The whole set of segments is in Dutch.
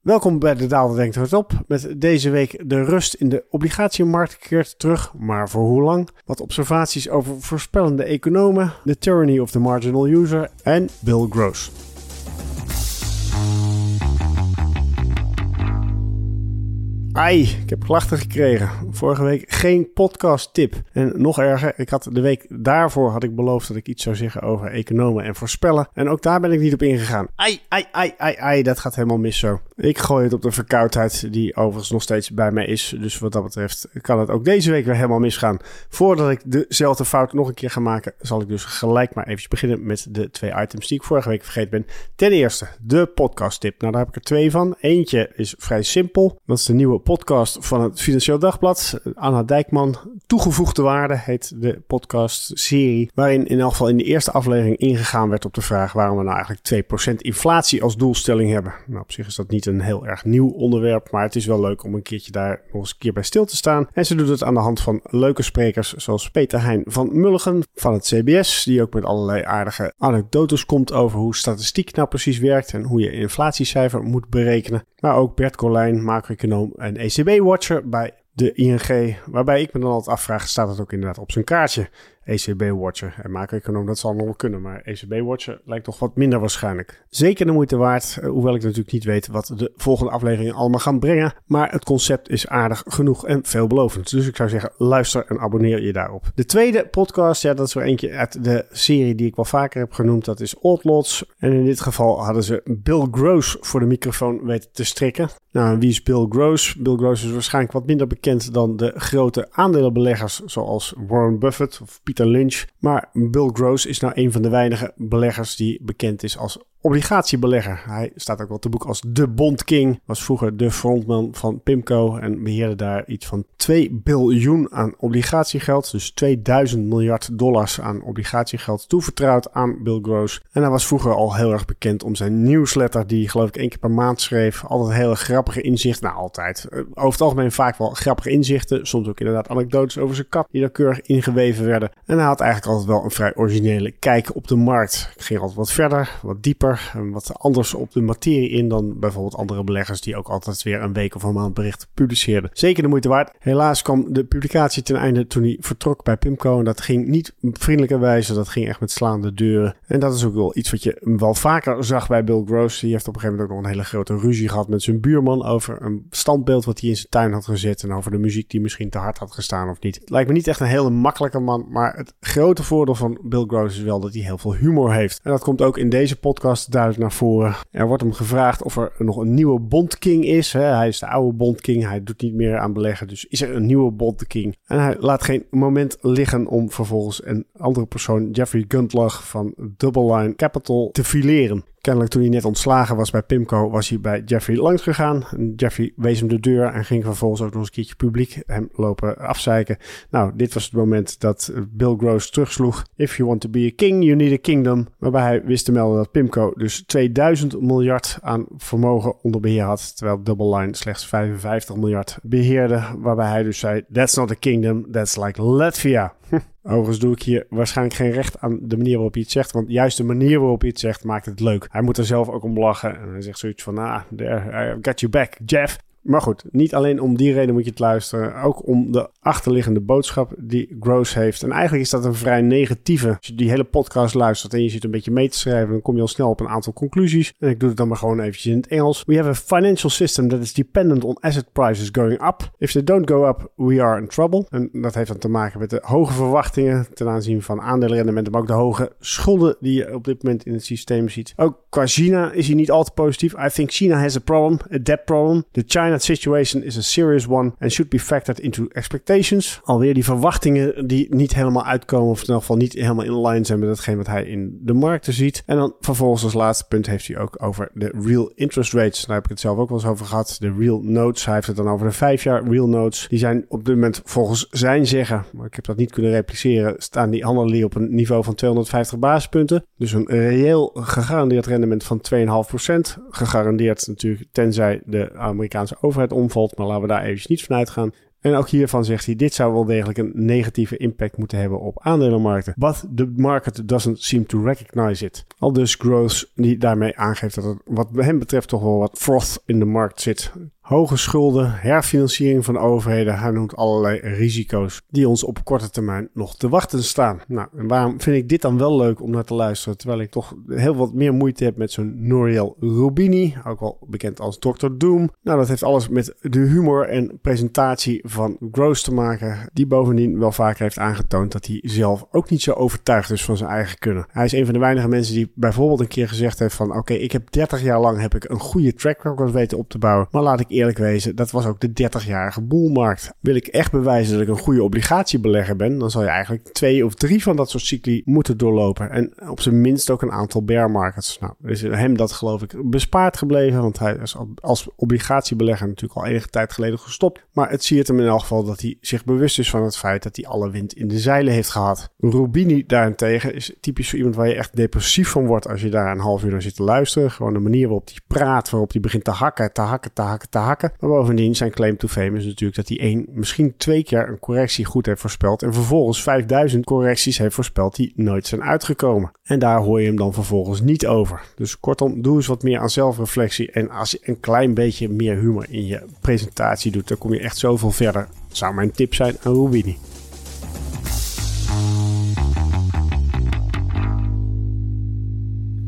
Welkom bij de Daalder Denkt op. Met deze week de rust in de obligatiemarkt keert terug, maar voor hoe lang? Wat observaties over voorspellende economen, the tyranny of the marginal user en Bill Gross. Ai, ik heb klachten gekregen. Vorige week geen podcast tip. En nog erger, ik had de week daarvoor had ik beloofd dat ik iets zou zeggen over economen en voorspellen. En ook daar ben ik niet op ingegaan. Ai, ai, ai, ai, ai, dat gaat helemaal mis zo. Ik gooi het op de verkoudheid die overigens nog steeds bij mij is. Dus wat dat betreft kan het ook deze week weer helemaal misgaan. Voordat ik dezelfde fout nog een keer ga maken, zal ik dus gelijk maar even beginnen met de twee items die ik vorige week vergeten ben. Ten eerste, de podcast tip. Nou, daar heb ik er twee van. Eentje is vrij simpel. Dat is de nieuwe podcast van het Financieel Dagblad. Anna Dijkman, Toegevoegde Waarde heet de podcast-serie. Waarin in elk geval in de eerste aflevering ingegaan werd op de vraag waarom we nou eigenlijk 2% inflatie als doelstelling hebben. Nou, op zich is dat niet een heel erg nieuw onderwerp, maar het is wel leuk om een keertje daar nog eens een keer bij stil te staan. En ze doet het aan de hand van leuke sprekers zoals Peter Heijn van Mulligen van het CBS, die ook met allerlei aardige anekdotes komt over hoe statistiek nou precies werkt en hoe je inflatiecijfer moet berekenen. Maar ook Bert Colijn, macro-econoom en ECB-watcher bij de ING. Waarbij ik me dan altijd afvraag, staat het ook inderdaad op zijn kaartje? ECB-watcher en macro-econoom, dat zal nog wel kunnen. Maar ECB-watcher lijkt toch wat minder waarschijnlijk. Zeker de moeite waard, eh, hoewel ik natuurlijk niet weet wat de volgende afleveringen allemaal gaan brengen. Maar het concept is aardig genoeg en veelbelovend. Dus ik zou zeggen, luister en abonneer je daarop. De tweede podcast, ja, dat is weer eentje uit de serie die ik wel vaker heb genoemd. Dat is Outlaws. En in dit geval hadden ze Bill Gross voor de microfoon weten te strikken. Nou, wie is Bill Gross? Bill Gross is waarschijnlijk wat minder bekend dan de grote aandelenbeleggers zoals Warren Buffett of Peter Lynch. Maar Bill Gross is nou een van de weinige beleggers die bekend is als obligatiebelegger. Hij staat ook wel te boek als de Bond King. Was vroeger de frontman van Pimco en beheerde daar iets van 2 biljoen aan obligatiegeld. Dus 2000 miljard dollars aan obligatiegeld toevertrouwd aan Bill Gross. En hij was vroeger al heel erg bekend om zijn newsletter die geloof ik één keer per maand schreef. Altijd hele grappige inzichten. Nou, altijd. Eh, over het algemeen vaak wel grappige inzichten. Soms ook inderdaad anekdotes over zijn kat die er keurig ingeweven werden. En hij had eigenlijk altijd wel een vrij originele kijk op de markt. Ik ging altijd wat verder, wat dieper en wat anders op de materie in dan bijvoorbeeld andere beleggers die ook altijd weer een week of een maand bericht publiceerden. Zeker de moeite waard. Helaas kwam de publicatie ten einde toen hij vertrok bij Pimco en dat ging niet vriendelijke wijze, dat ging echt met slaande deuren. En dat is ook wel iets wat je wel vaker zag bij Bill Gross. Die heeft op een gegeven moment ook nog een hele grote ruzie gehad met zijn buurman over een standbeeld wat hij in zijn tuin had gezet en over de muziek die misschien te hard had gestaan of niet. Lijkt me niet echt een hele makkelijke man, maar het grote voordeel van Bill Gross is wel dat hij heel veel humor heeft. En dat komt ook in deze podcast duidelijk naar voren. Er wordt hem gevraagd of er nog een nieuwe bondking is. Hij is de oude bondking. Hij doet niet meer aan beleggen. Dus is er een nieuwe bondking? En hij laat geen moment liggen om vervolgens een andere persoon, Jeffrey Gundlach van Double Line Capital, te fileren. Kennelijk toen hij net ontslagen was bij Pimco, was hij bij Jeffrey langs gegaan. Jeffrey wees hem de deur en ging vervolgens ook nog eens een keertje publiek hem lopen afzeiken. Nou, dit was het moment dat Bill Gross terugsloeg. If you want to be a king, you need a kingdom. Waarbij hij wist te melden dat Pimco dus 2000 miljard aan vermogen onder beheer had. Terwijl Double Line slechts 55 miljard beheerde. Waarbij hij dus zei, that's not a kingdom, that's like Latvia. Overigens doe ik hier waarschijnlijk geen recht aan de manier waarop hij het zegt. Want juist de manier waarop hij het zegt maakt het leuk. Hij moet er zelf ook om lachen. En hij zegt zoiets van, ah, there, I got you back, Jeff. Maar goed, niet alleen om die reden moet je het luisteren. Ook om de achterliggende boodschap die Gross heeft. En eigenlijk is dat een vrij negatieve. Als je die hele podcast luistert en je zit een beetje mee te schrijven, dan kom je al snel op een aantal conclusies. En ik doe het dan maar gewoon eventjes in het Engels. We have a financial system that is dependent on asset prices going up. If they don't go up, we are in trouble. En dat heeft dan te maken met de hoge verwachtingen ten aanzien van aandelenrendementen, maar ook de hoge schulden die je op dit moment in het systeem ziet. Ook qua China is hij niet al te positief. I think China has a problem, a debt problem. The China Situation is a serious one and should be factored into expectations. Alweer die verwachtingen die niet helemaal uitkomen, of in ieder geval niet helemaal in line zijn met hetgeen wat hij in de markten ziet. En dan vervolgens als laatste punt heeft hij ook over de real interest rates. Daar heb ik het zelf ook wel eens over gehad. De real notes. Hij heeft het dan over de vijf jaar real notes. Die zijn op dit moment volgens zijn zeggen, maar ik heb dat niet kunnen repliceren, staan die handelen op een niveau van 250 basispunten. Dus een reëel gegarandeerd rendement van 2,5%. Gegarandeerd natuurlijk tenzij de Amerikaanse overheid omvalt. Maar laten we daar eventjes niet van uitgaan. En ook hiervan zegt hij, dit zou wel degelijk een negatieve impact moeten hebben op aandelenmarkten. But the market doesn't seem to recognize it. Al dus Growth die daarmee aangeeft dat het wat hem betreft toch wel wat froth in de markt zit. Hoge schulden, herfinanciering van overheden. Hij noemt allerlei risico's die ons op korte termijn nog te wachten staan. Nou, en waarom vind ik dit dan wel leuk om naar te luisteren? Terwijl ik toch heel wat meer moeite heb met zo'n Noriel Rubini, ook wel bekend als Dr. Doom. Nou, dat heeft alles met de humor en presentatie van Gross te maken. Die bovendien wel vaker heeft aangetoond dat hij zelf ook niet zo overtuigd is van zijn eigen kunnen. Hij is een van de weinige mensen die bijvoorbeeld een keer gezegd heeft van... Oké, ik heb 30 jaar lang heb ik een goede track record weten op te bouwen. Maar laat ik eerlijk wezen, dat was ook de 30-jarige boelmarkt. Wil ik echt bewijzen dat ik een goede obligatiebelegger ben, dan zal je eigenlijk twee of drie van dat soort cycli moeten doorlopen. En op zijn minst ook een aantal bear markets. Nou, is hem dat geloof ik bespaard gebleven, want hij is als obligatiebelegger natuurlijk al enige tijd geleden gestopt. Maar het ziet hem in elk geval dat hij zich bewust is van het feit dat hij alle wind in de zeilen heeft gehad. Rubini daarentegen is typisch voor iemand waar je echt depressief van wordt als je daar een half uur naar zit te luisteren. Gewoon de manier waarop hij praat, waarop hij begint te hakken, te hakken, te hakken, te hakken. Maar bovendien, zijn claim to fame is natuurlijk dat hij één, misschien twee keer een correctie goed heeft voorspeld. En vervolgens 5000 correcties heeft voorspeld die nooit zijn uitgekomen. En daar hoor je hem dan vervolgens niet over. Dus kortom, doe eens wat meer aan zelfreflectie. En als je een klein beetje meer humor in je presentatie doet, dan kom je echt zoveel verder. Dat zou mijn tip zijn aan Rubini.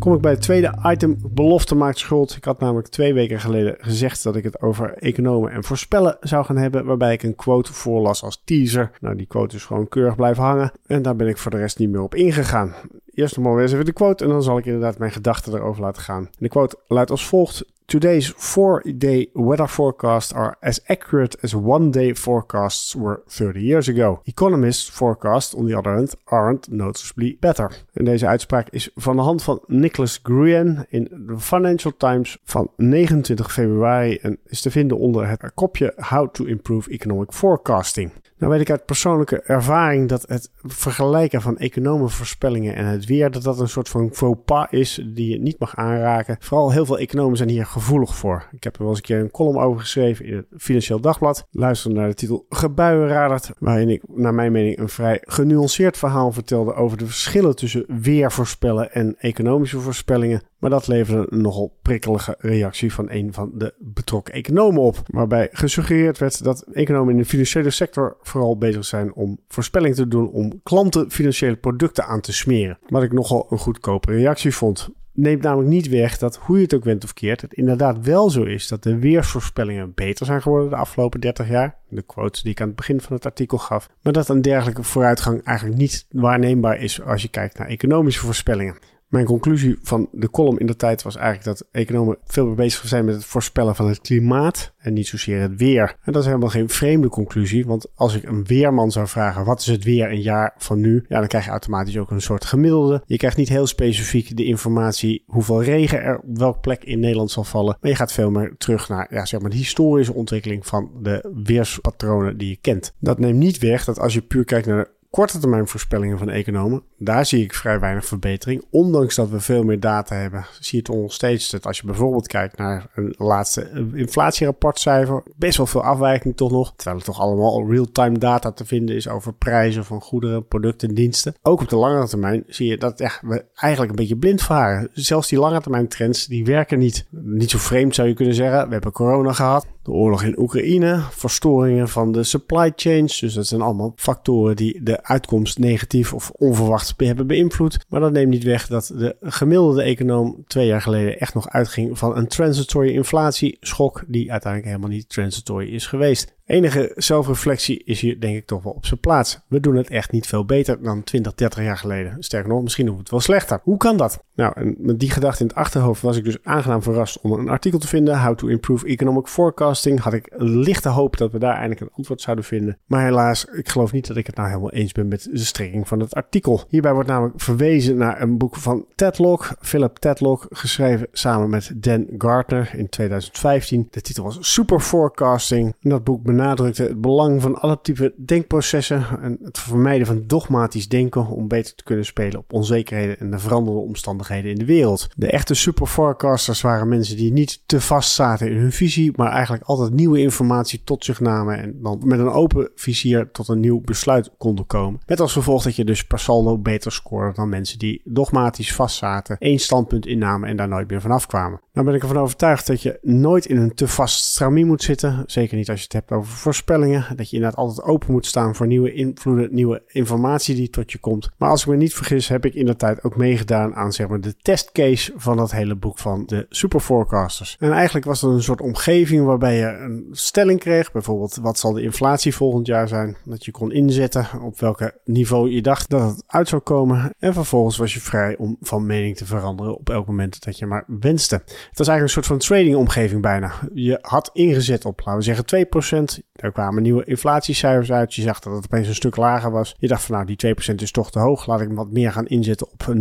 Kom ik bij het tweede item, belofte maakt schuld. Ik had namelijk twee weken geleden gezegd dat ik het over economen en voorspellen zou gaan hebben, waarbij ik een quote voorlas als teaser. Nou, die quote is gewoon keurig blijven hangen en daar ben ik voor de rest niet meer op ingegaan. Eerst nog maar eens even de quote en dan zal ik inderdaad mijn gedachten erover laten gaan. De quote luidt als volgt. Today's four-day weather forecasts are as accurate as one-day forecasts were 30 years ago. Economists' forecasts, on the other hand, aren't noticeably better. En deze uitspraak is van de hand van Nicholas Gruen in de Financial Times van 29 februari en is te vinden onder het kopje How to Improve Economic Forecasting. Nou weet ik uit persoonlijke ervaring dat het vergelijken van economenvoorspellingen en het weer, dat dat een soort van faux pas is die je niet mag aanraken. Vooral heel veel economen zijn hier gevoelig voor. Ik heb er wel eens een keer een column over geschreven in het Financieel Dagblad. Luister naar de titel Gebuienradert, waarin ik naar mijn mening een vrij genuanceerd verhaal vertelde over de verschillen tussen weer voorspellen en economische voorspellingen. Maar dat leverde een nogal prikkelige reactie van een van de betrokken economen op. Waarbij gesuggereerd werd dat economen in de financiële sector vooral bezig zijn om voorspellingen te doen om klanten financiële producten aan te smeren. Wat ik nogal een goedkope reactie vond. Neemt namelijk niet weg dat hoe je het ook went of keert, het inderdaad wel zo is dat de weersvoorspellingen beter zijn geworden de afgelopen 30 jaar. De quotes die ik aan het begin van het artikel gaf. Maar dat een dergelijke vooruitgang eigenlijk niet waarneembaar is als je kijkt naar economische voorspellingen. Mijn conclusie van de column in de tijd was eigenlijk dat economen veel meer bezig zijn met het voorspellen van het klimaat en niet zozeer het weer. En dat is helemaal geen vreemde conclusie, want als ik een weerman zou vragen wat is het weer een jaar van nu, ja, dan krijg je automatisch ook een soort gemiddelde. Je krijgt niet heel specifiek de informatie hoeveel regen er op welke plek in Nederland zal vallen, maar je gaat veel meer terug naar ja, zeg maar de historische ontwikkeling van de weerspatronen die je kent. Dat neemt niet weg dat als je puur kijkt naar korte termijn voorspellingen van economen, daar zie ik vrij weinig verbetering. Ondanks dat we veel meer data hebben, zie je het nog steeds dat als je bijvoorbeeld kijkt naar een laatste inflatierapportcijfer, best wel veel afwijking toch nog. Terwijl het toch allemaal real-time data te vinden is over prijzen van goederen, producten en diensten. Ook op de langere termijn zie je dat we eigenlijk een beetje blind varen. Zelfs die lange termijn trends, die werken niet. Niet zo vreemd zou je kunnen zeggen. We hebben corona gehad, de oorlog in Oekraïne, verstoringen van de supply chains. Dus dat zijn allemaal factoren die de uitkomst negatief of onverwacht hebben beïnvloed. Maar dat neemt niet weg dat de gemiddelde econoom twee jaar geleden echt nog uitging van een transitory inflatieschok die uiteindelijk helemaal niet transitory is geweest. Enige zelfreflectie is hier denk ik toch wel op zijn plaats. We doen het echt niet veel beter dan 20, 30 jaar geleden. Sterker nog, misschien doen we het wel slechter. Hoe kan dat? Nou, en met die gedachte in het achterhoofd was ik dus aangenaam verrast om een artikel te vinden. How to Improve Economic Forecasting. Had ik lichte hoop dat we daar eindelijk een antwoord zouden vinden. Maar helaas, ik geloof niet dat ik het nou helemaal eens ben met de strekking van het artikel. Hierbij wordt namelijk verwezen naar een boek van Tedlock, Philip Tedlock, geschreven samen met Dan Gardner in 2015. De titel was Super Forecasting. Dat boek benadrukte het belang van alle type denkprocessen en het vermijden van dogmatisch denken om beter te kunnen spelen op onzekerheden en de veranderende omstandigheden in de wereld. De echte super forecasters waren mensen die niet te vast zaten in hun visie, maar eigenlijk altijd nieuwe informatie tot zich namen en dan met een open vizier tot een nieuw besluit konden komen. Met als gevolg dat je dus per saldo beter scoorde dan mensen die dogmatisch vastzaten, één standpunt innamen en daar nooit meer vanaf kwamen. Nou ben ik ervan overtuigd dat je nooit in een te vast stramie moet zitten. Zeker niet als je het hebt over voorspellingen. Dat je inderdaad altijd open moet staan voor nieuwe invloeden, nieuwe informatie die tot je komt. Maar als ik me niet vergis, heb ik in de tijd ook meegedaan aan zeg maar, de testcase van dat hele boek van de Super Forecasters. En eigenlijk was dat een soort omgeving waarbij je een stelling kreeg. Bijvoorbeeld, wat zal de inflatie volgend jaar zijn? Dat je kon inzetten op welke niveau je dacht dat het uit zou komen. En vervolgens was je vrij om van mening te veranderen op elk moment dat je maar wenste. Het was eigenlijk een soort van trading omgeving bijna. Je had ingezet op, laten we zeggen, 2%. Er kwamen nieuwe inflatiecijfers uit. Je zag dat het opeens een stuk lager was. Je dacht van nou, die 2% is toch te hoog. Laat ik wat meer gaan inzetten op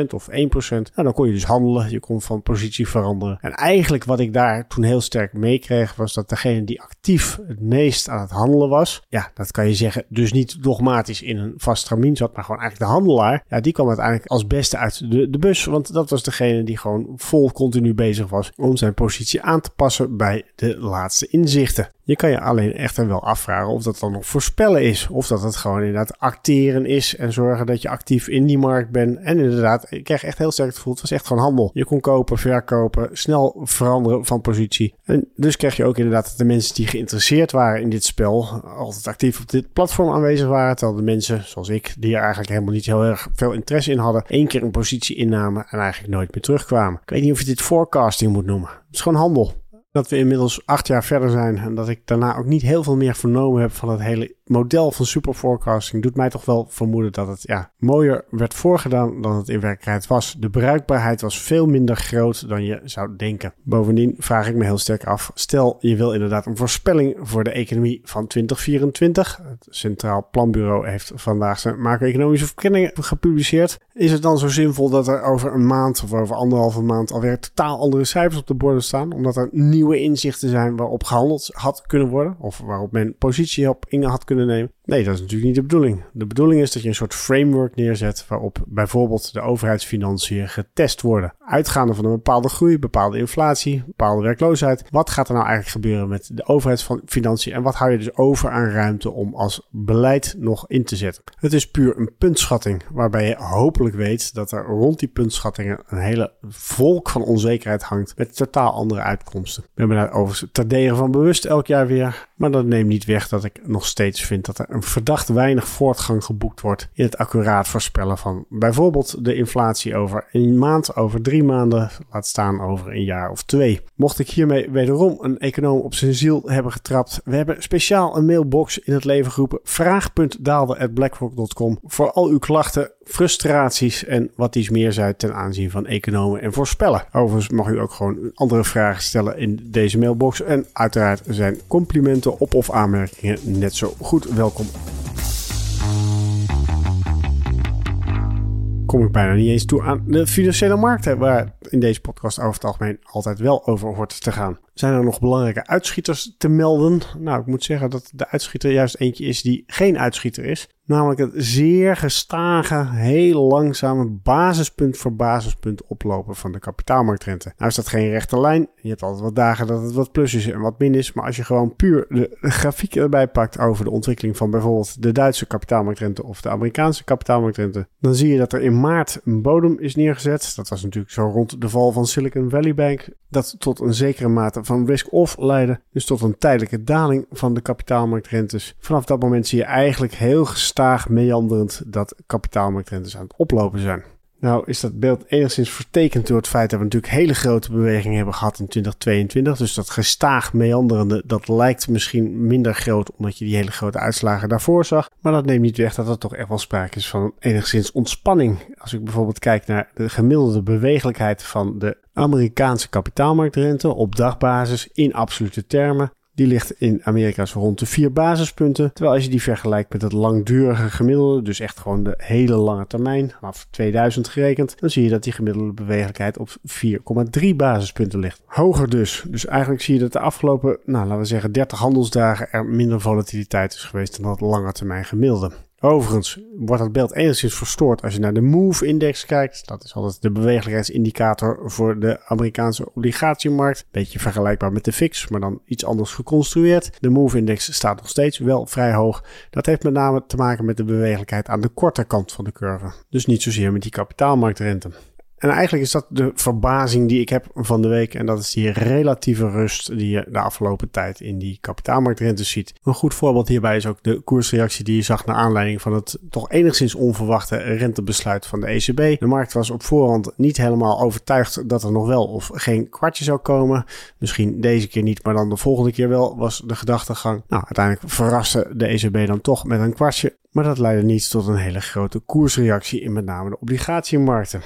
0,5% of 1%. Nou, dan kon je dus handelen. Je kon van positie veranderen. En eigenlijk wat ik daar toen heel sterk meekreeg, was dat degene die actief het meest aan het handelen was. Ja, dat kan je zeggen. Dus niet dogmatisch in een vast stramien zat, maar gewoon eigenlijk de handelaar. Ja, die kwam uiteindelijk als beste uit de, de bus. Want dat was degene die gewoon vol continu bezig was om zijn positie aan te passen bij de laatste inzichten. Je kan je alleen echter wel afvragen of dat dan nog voorspellen is. Of dat het gewoon inderdaad acteren is en zorgen dat je actief in die markt bent. En inderdaad, ik krijg echt heel sterk het gevoel, het was echt gewoon handel. Je kon kopen, verkopen, snel veranderen van positie. En dus krijg je ook inderdaad dat de mensen die geïnteresseerd waren in dit spel altijd actief op dit platform aanwezig waren. Terwijl de mensen, zoals ik, die er eigenlijk helemaal niet heel erg veel interesse in hadden, één keer een positie innamen en eigenlijk nooit meer terugkwamen. Ik weet niet of je dit forecasting moet noemen. Het is gewoon handel dat we inmiddels acht jaar verder zijn en dat ik daarna ook niet heel veel meer vernomen heb van het hele model van super forecasting doet mij toch wel vermoeden dat het ja, mooier werd voorgedaan dan het in werkelijkheid was. De bruikbaarheid was veel minder groot dan je zou denken. Bovendien vraag ik me heel sterk af, stel je wil inderdaad een voorspelling voor de economie van 2024. Het Centraal Planbureau heeft vandaag zijn macro-economische verkenningen gepubliceerd. Is het dan zo zinvol dat er over een maand of over anderhalve maand alweer totaal andere cijfers op de borden staan? Omdat er nieuwe inzichten zijn waarop gehandeld had kunnen worden of waarop men positie op in had kunnen nemen. Nee, dat is natuurlijk niet de bedoeling. De bedoeling is dat je een soort framework neerzet waarop bijvoorbeeld de overheidsfinanciën getest worden. Uitgaande van een bepaalde groei, bepaalde inflatie, bepaalde werkloosheid. Wat gaat er nou eigenlijk gebeuren met de overheidsfinanciën en wat hou je dus over aan ruimte om als beleid nog in te zetten? Het is puur een puntschatting waarbij je hopelijk weet dat er rond die puntschattingen een hele volk van onzekerheid hangt met totaal andere uitkomsten. We hebben daar overigens van bewust elk jaar weer, maar dat neemt niet weg dat ik nog steeds vind dat er verdacht weinig voortgang geboekt wordt in het accuraat voorspellen van bijvoorbeeld de inflatie over een maand, over drie maanden, laat staan over een jaar of twee. Mocht ik hiermee wederom een econoom op zijn ziel hebben getrapt, we hebben speciaal een mailbox in het leven geroepen vraag.daalde.blackrock.com voor al uw klachten, frustraties en wat iets meer zij ten aanzien van economen en voorspellen. Overigens mag u ook gewoon andere vragen stellen in deze mailbox en uiteraard zijn complimenten op of aanmerkingen net zo goed welkom. Kom ik bijna niet eens toe aan de financiële markten, waar in deze podcast over het algemeen altijd wel over hoort te gaan. Zijn er nog belangrijke uitschieters te melden? Nou, ik moet zeggen dat de uitschieter juist eentje is die geen uitschieter is. Namelijk het zeer gestage, heel langzame basispunt voor basispunt oplopen van de kapitaalmarktrente. Nou is dat geen rechte lijn. Je hebt altijd wat dagen dat het wat plus is en wat min is. Maar als je gewoon puur de grafiek erbij pakt over de ontwikkeling van bijvoorbeeld de Duitse kapitaalmarktrente of de Amerikaanse kapitaalmarktrente. Dan zie je dat er in maart een bodem is neergezet. Dat was natuurlijk zo rond de val van Silicon Valley Bank. Dat tot een zekere mate van risk-off leidde. Dus tot een tijdelijke daling van de kapitaalmarktrentes. Vanaf dat moment zie je eigenlijk heel gestaag meanderend dat kapitaalmarktrentes aan het oplopen zijn. Nou is dat beeld enigszins vertekend door het feit dat we natuurlijk hele grote bewegingen hebben gehad in 2022. Dus dat gestaag meanderende, dat lijkt misschien minder groot omdat je die hele grote uitslagen daarvoor zag. Maar dat neemt niet weg dat er toch echt wel sprake is van enigszins ontspanning. Als ik bijvoorbeeld kijk naar de gemiddelde bewegelijkheid van de Amerikaanse kapitaalmarktrente op dagbasis in absolute termen Die ligt in Amerika zo rond de 4 basispunten. Terwijl als je die vergelijkt met het langdurige gemiddelde, dus echt gewoon de hele lange termijn, vanaf 2000 gerekend, dan zie je dat die gemiddelde bewegelijkheid op 4,3 basispunten ligt. Hoger dus. Dus eigenlijk zie je dat de afgelopen, nou laten we zeggen 30 handelsdagen er minder volatiliteit is geweest dan dat lange termijn gemiddelde. Overigens wordt dat beeld enigszins verstoord als je naar de MOVE-index kijkt. Dat is altijd de bewegelijkheidsindicator voor de Amerikaanse obligatiemarkt. Beetje vergelijkbaar met de VIX, maar dan iets anders geconstrueerd. De MOVE-index staat nog steeds wel vrij hoog. Dat heeft met name te maken met de bewegelijkheid aan de korte kant van de curve. Dus niet zozeer met die kapitaalmarktrente. En eigenlijk is dat de verbazing die ik heb van de week. En dat is die relatieve rust die je de afgelopen tijd in die kapitaalmarktrentes ziet. Een goed voorbeeld hierbij is ook de koersreactie die je zag naar aanleiding van het toch enigszins onverwachte rentebesluit van de ECB. De markt was op voorhand niet helemaal overtuigd dat er nog wel of geen kwartje zou komen. Misschien deze keer niet, maar dan de volgende keer wel was de gedachtegang. Nou, uiteindelijk verraste de ECB dan toch met een kwartje. Maar dat leidde niet tot een hele grote koersreactie in met name de obligatiemarkten.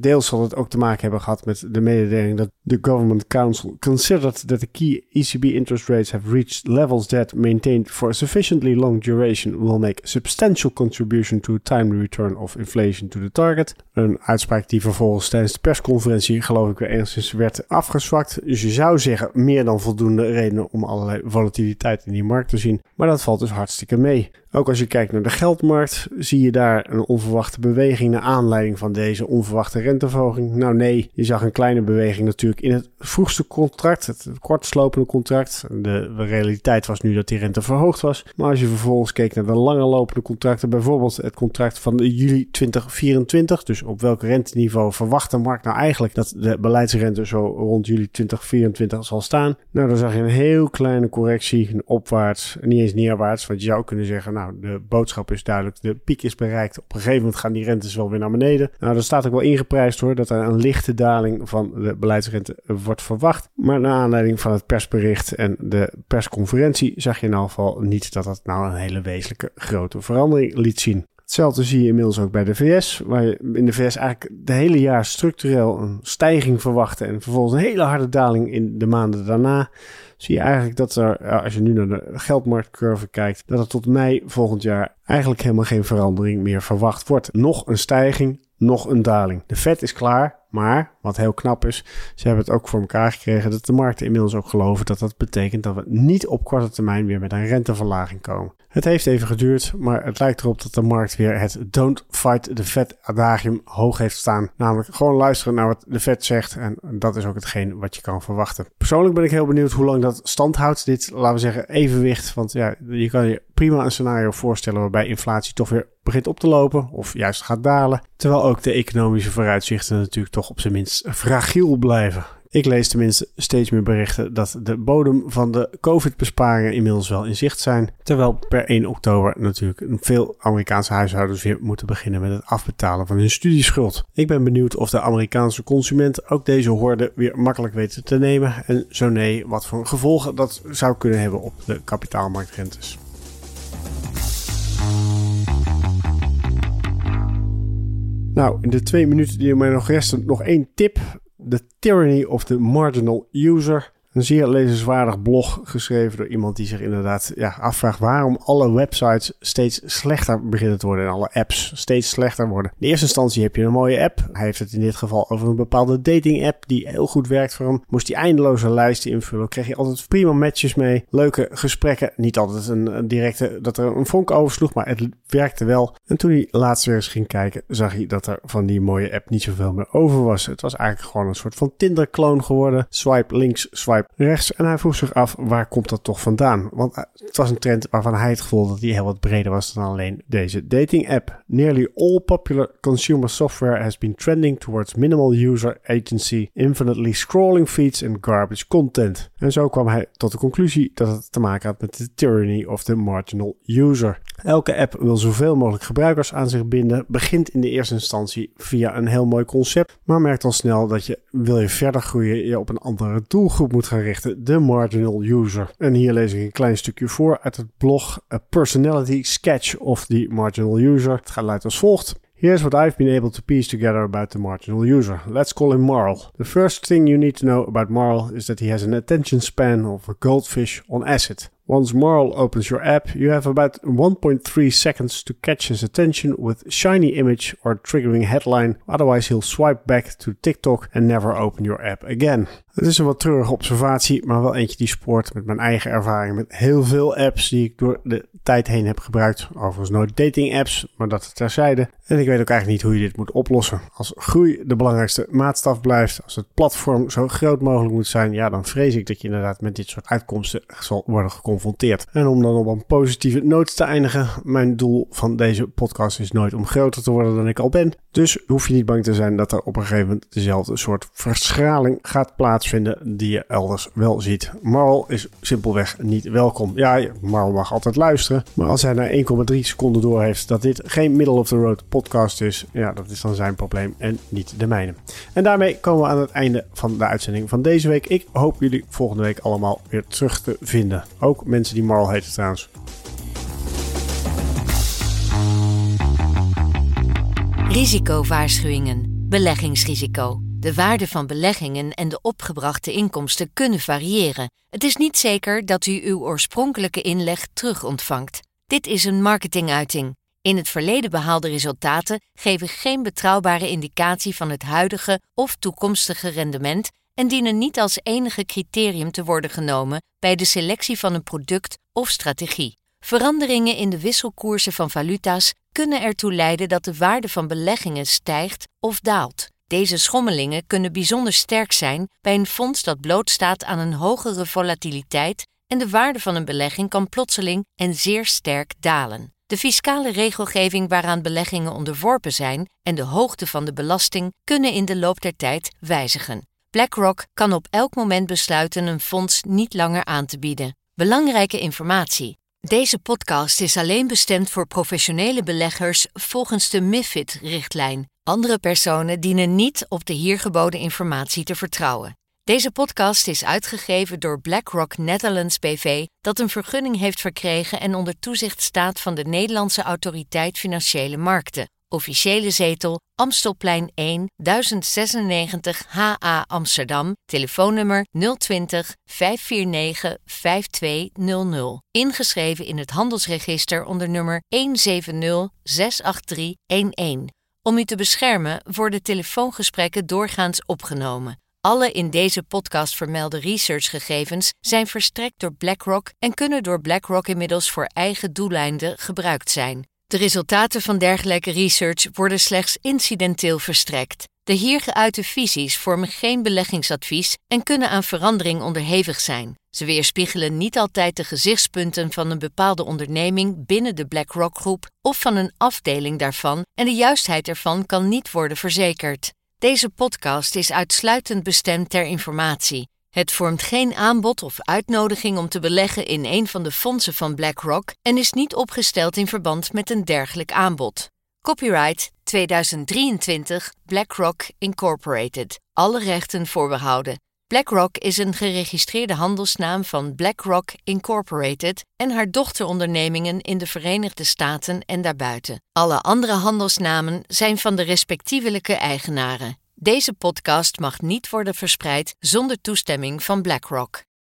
Deels zal het ook te maken hebben gehad met de mededeling dat de Government Council considered that the key ECB interest rates have reached levels that, maintained for a sufficiently long duration, will make substantial contribution to a timely return of inflation to the target. Een uitspraak die vervolgens tijdens de persconferentie, geloof ik, weer enigszins werd afgezwakt. Dus je zou zeggen, meer dan voldoende redenen om allerlei volatiliteit in die markt te zien. Maar dat valt dus hartstikke mee. Ook als je kijkt naar de geldmarkt, zie je daar een onverwachte beweging naar aanleiding van deze onverwachte renteverhoging. Nou nee, je zag een kleine beweging natuurlijk in het vroegste contract, het kortslopende contract. De realiteit was nu dat die rente verhoogd was. Maar als je vervolgens keek naar de lange lopende contracten, bijvoorbeeld het contract van juli 2024, dus op welk renteniveau verwacht de markt nou eigenlijk dat de beleidsrente zo rond juli 2024 zal staan? Nou, dan zag je een heel kleine correctie, een opwaarts, niet eens neerwaarts, want je zou kunnen zeggen, nou, de boodschap is duidelijk, de piek is bereikt. Op een gegeven moment gaan die rentes wel weer naar beneden. Nou, er staat ook wel ingeprijsd hoor, dat er een lichte daling van de beleidsrente wordt verwacht. Maar naar aanleiding van het persbericht en de persconferentie zag je in ieder geval niet dat dat nou een hele wezenlijke grote verandering liet zien. Hetzelfde zie je inmiddels ook bij de VS, waar je in de VS eigenlijk de hele jaar structureel een stijging verwachtte en vervolgens een hele harde daling in de maanden daarna. Zie je eigenlijk dat er, als je nu naar de geldmarktcurve kijkt, dat er tot mei volgend jaar eigenlijk helemaal geen verandering meer verwacht wordt. Nog een stijging, nog een daling. De vet is klaar, maar wat heel knap is, ze hebben het ook voor elkaar gekregen dat de markten inmiddels ook geloven dat dat betekent dat we niet op korte termijn weer met een renteverlaging komen. Het heeft even geduurd, maar het lijkt erop dat de markt weer het Don't Fight the Fed adagium hoog heeft staan. Namelijk gewoon luisteren naar wat de Fed zegt en dat is ook hetgeen wat je kan verwachten. Persoonlijk ben ik heel benieuwd hoe lang dat stand houdt, dit, laten we zeggen, evenwicht. Want ja, je kan je prima een scenario voorstellen waarbij inflatie toch weer begint op te lopen of juist gaat dalen. Terwijl ook de economische vooruitzichten natuurlijk toch op zijn minst fragiel blijven. Ik lees tenminste steeds meer berichten dat de bodem van de COVID-besparingen inmiddels wel in zicht zijn. Terwijl per 1 oktober natuurlijk veel Amerikaanse huishoudens weer moeten beginnen met het afbetalen van hun studieschuld. Ik ben benieuwd of de Amerikaanse consument ook deze hoorde weer makkelijk weten te nemen. En zo nee, wat voor gevolgen dat zou kunnen hebben op de kapitaalmarktrentes. Nou, in de twee minuten die mij nog resten, nog één tip. The Tyranny of the Marginal User. Een zeer lezenswaardig blog geschreven door iemand die zich inderdaad ja, afvraagt waarom alle websites steeds slechter beginnen te worden en alle apps steeds slechter worden. In eerste instantie heb je een mooie app. Hij heeft het in dit geval over een bepaalde dating app die heel goed werkt voor hem. Moest hij eindeloze lijsten invullen, kreeg je altijd prima matches mee, leuke gesprekken. Niet altijd een, directe dat er een vonk oversloeg, maar het werkte wel. En toen hij laatst weer eens ging kijken, zag hij dat er van die mooie app niet zoveel meer over was. Het was eigenlijk gewoon een soort van Tinder-kloon geworden. Swipe links, swipe rechts. En hij vroeg zich af, waar komt dat toch vandaan? Want eh, het was een trend waarvan hij het gevoel dat die heel wat breder was dan alleen deze dating app. Nearly all popular consumer software has been trending towards minimal user agency, infinitely scrolling feeds and garbage content. En zo kwam hij tot de conclusie dat het te maken had met de tyranny of the marginal user. Elke app wil zoveel mogelijk gebruikers aan zich binden, begint in de eerste instantie via een heel mooi concept, maar merkt al snel dat je, wil je verder groeien, je op een andere doelgroep moet gaan de marginal user. En hier lees ik een klein stukje voor uit het blog A Personality Sketch of the Marginal User. Het gaat luidt als volgt. Here's what I've been able to piece together about the marginal user. Let's call him Marl. The first thing you need to know about Marl is that he has an attention span of a goldfish on acid. Once Marl opens your app, you have about 1.3 seconds to catch his attention with shiny image or triggering headline. Otherwise, he'll swipe back to TikTok and never open your app again. Het is een wat treurige observatie, maar wel eentje die spoort met mijn eigen ervaring met heel veel apps die ik door de tijd heen heb gebruikt. Overigens nooit dating apps, maar dat terzijde. En ik weet ook eigenlijk niet hoe je dit moet oplossen. Als groei de belangrijkste maatstaf blijft, als het platform zo groot mogelijk moet zijn, ja, dan vrees ik dat je inderdaad met dit soort uitkomsten zal worden geconfronteerd. En om dan op een positieve noot te eindigen, mijn doel van deze podcast is nooit om groter te worden dan ik al ben. Dus hoef je niet bang te zijn dat er op een gegeven moment dezelfde soort verschraling gaat plaatsvinden die je elders wel ziet. Marl is simpelweg niet welkom. Ja, Marl mag altijd luisteren, maar als hij na 1,3 seconden door heeft dat dit geen middle of the road podcast is, ja, dat is dan zijn probleem en niet de mijne. En daarmee komen we aan het einde van de uitzending van deze week. Ik hoop jullie volgende week allemaal weer terug te vinden. Ook mensen die Marl heten trouwens. Risicowaarschuwingen. Beleggingsrisico. De waarde van beleggingen en de opgebrachte inkomsten kunnen variëren. Het is niet zeker dat u uw oorspronkelijke inleg terug ontvangt. Dit is een marketinguiting. In het verleden behaalde resultaten geven geen betrouwbare indicatie van het huidige of toekomstige rendement en dienen niet als enige criterium te worden genomen bij de selectie van een product of strategie. Veranderingen in de wisselkoersen van valuta's kunnen ertoe leiden dat de waarde van beleggingen stijgt of daalt. Deze schommelingen kunnen bijzonder sterk zijn bij een fonds dat blootstaat aan een hogere volatiliteit en de waarde van een belegging kan plotseling en zeer sterk dalen. De fiscale regelgeving waaraan beleggingen onderworpen zijn en de hoogte van de belasting kunnen in de loop der tijd wijzigen. BlackRock kan op elk moment besluiten een fonds niet langer aan te bieden. Belangrijke informatie. Deze podcast is alleen bestemd voor professionele beleggers volgens de MIFID-richtlijn. Andere personen dienen niet op de hier geboden informatie te vertrouwen. Deze podcast is uitgegeven door BlackRock Netherlands BV, dat een vergunning heeft verkregen en onder toezicht staat van de Nederlandse Autoriteit Financiële Markten. Officiële zetel Amstelplein 1 1096 HA Amsterdam. Telefoonnummer 020 549 5200. Ingeschreven in het handelsregister onder nummer 170 Om u te beschermen worden telefoongesprekken doorgaans opgenomen. Alle in deze podcast vermelde researchgegevens zijn verstrekt door BlackRock en kunnen door BlackRock inmiddels voor eigen doeleinden gebruikt zijn. De resultaten van dergelijke research worden slechts incidenteel verstrekt. De hier geuite visies vormen geen beleggingsadvies en kunnen aan verandering onderhevig zijn. Ze weerspiegelen niet altijd de gezichtspunten van een bepaalde onderneming binnen de BlackRock-groep of van een afdeling daarvan en de juistheid ervan kan niet worden verzekerd. Deze podcast is uitsluitend bestemd ter informatie. Het vormt geen aanbod of uitnodiging om te beleggen in een van de fondsen van BlackRock en is niet opgesteld in verband met een dergelijk aanbod. Copyright 2023 BlackRock Incorporated. Alle rechten voorbehouden. BlackRock is een geregistreerde handelsnaam van BlackRock Incorporated en haar dochterondernemingen in de Verenigde Staten en daarbuiten. Alle andere handelsnamen zijn van de respectievelijke eigenaren. Deze podcast mag niet worden verspreid zonder toestemming van BlackRock.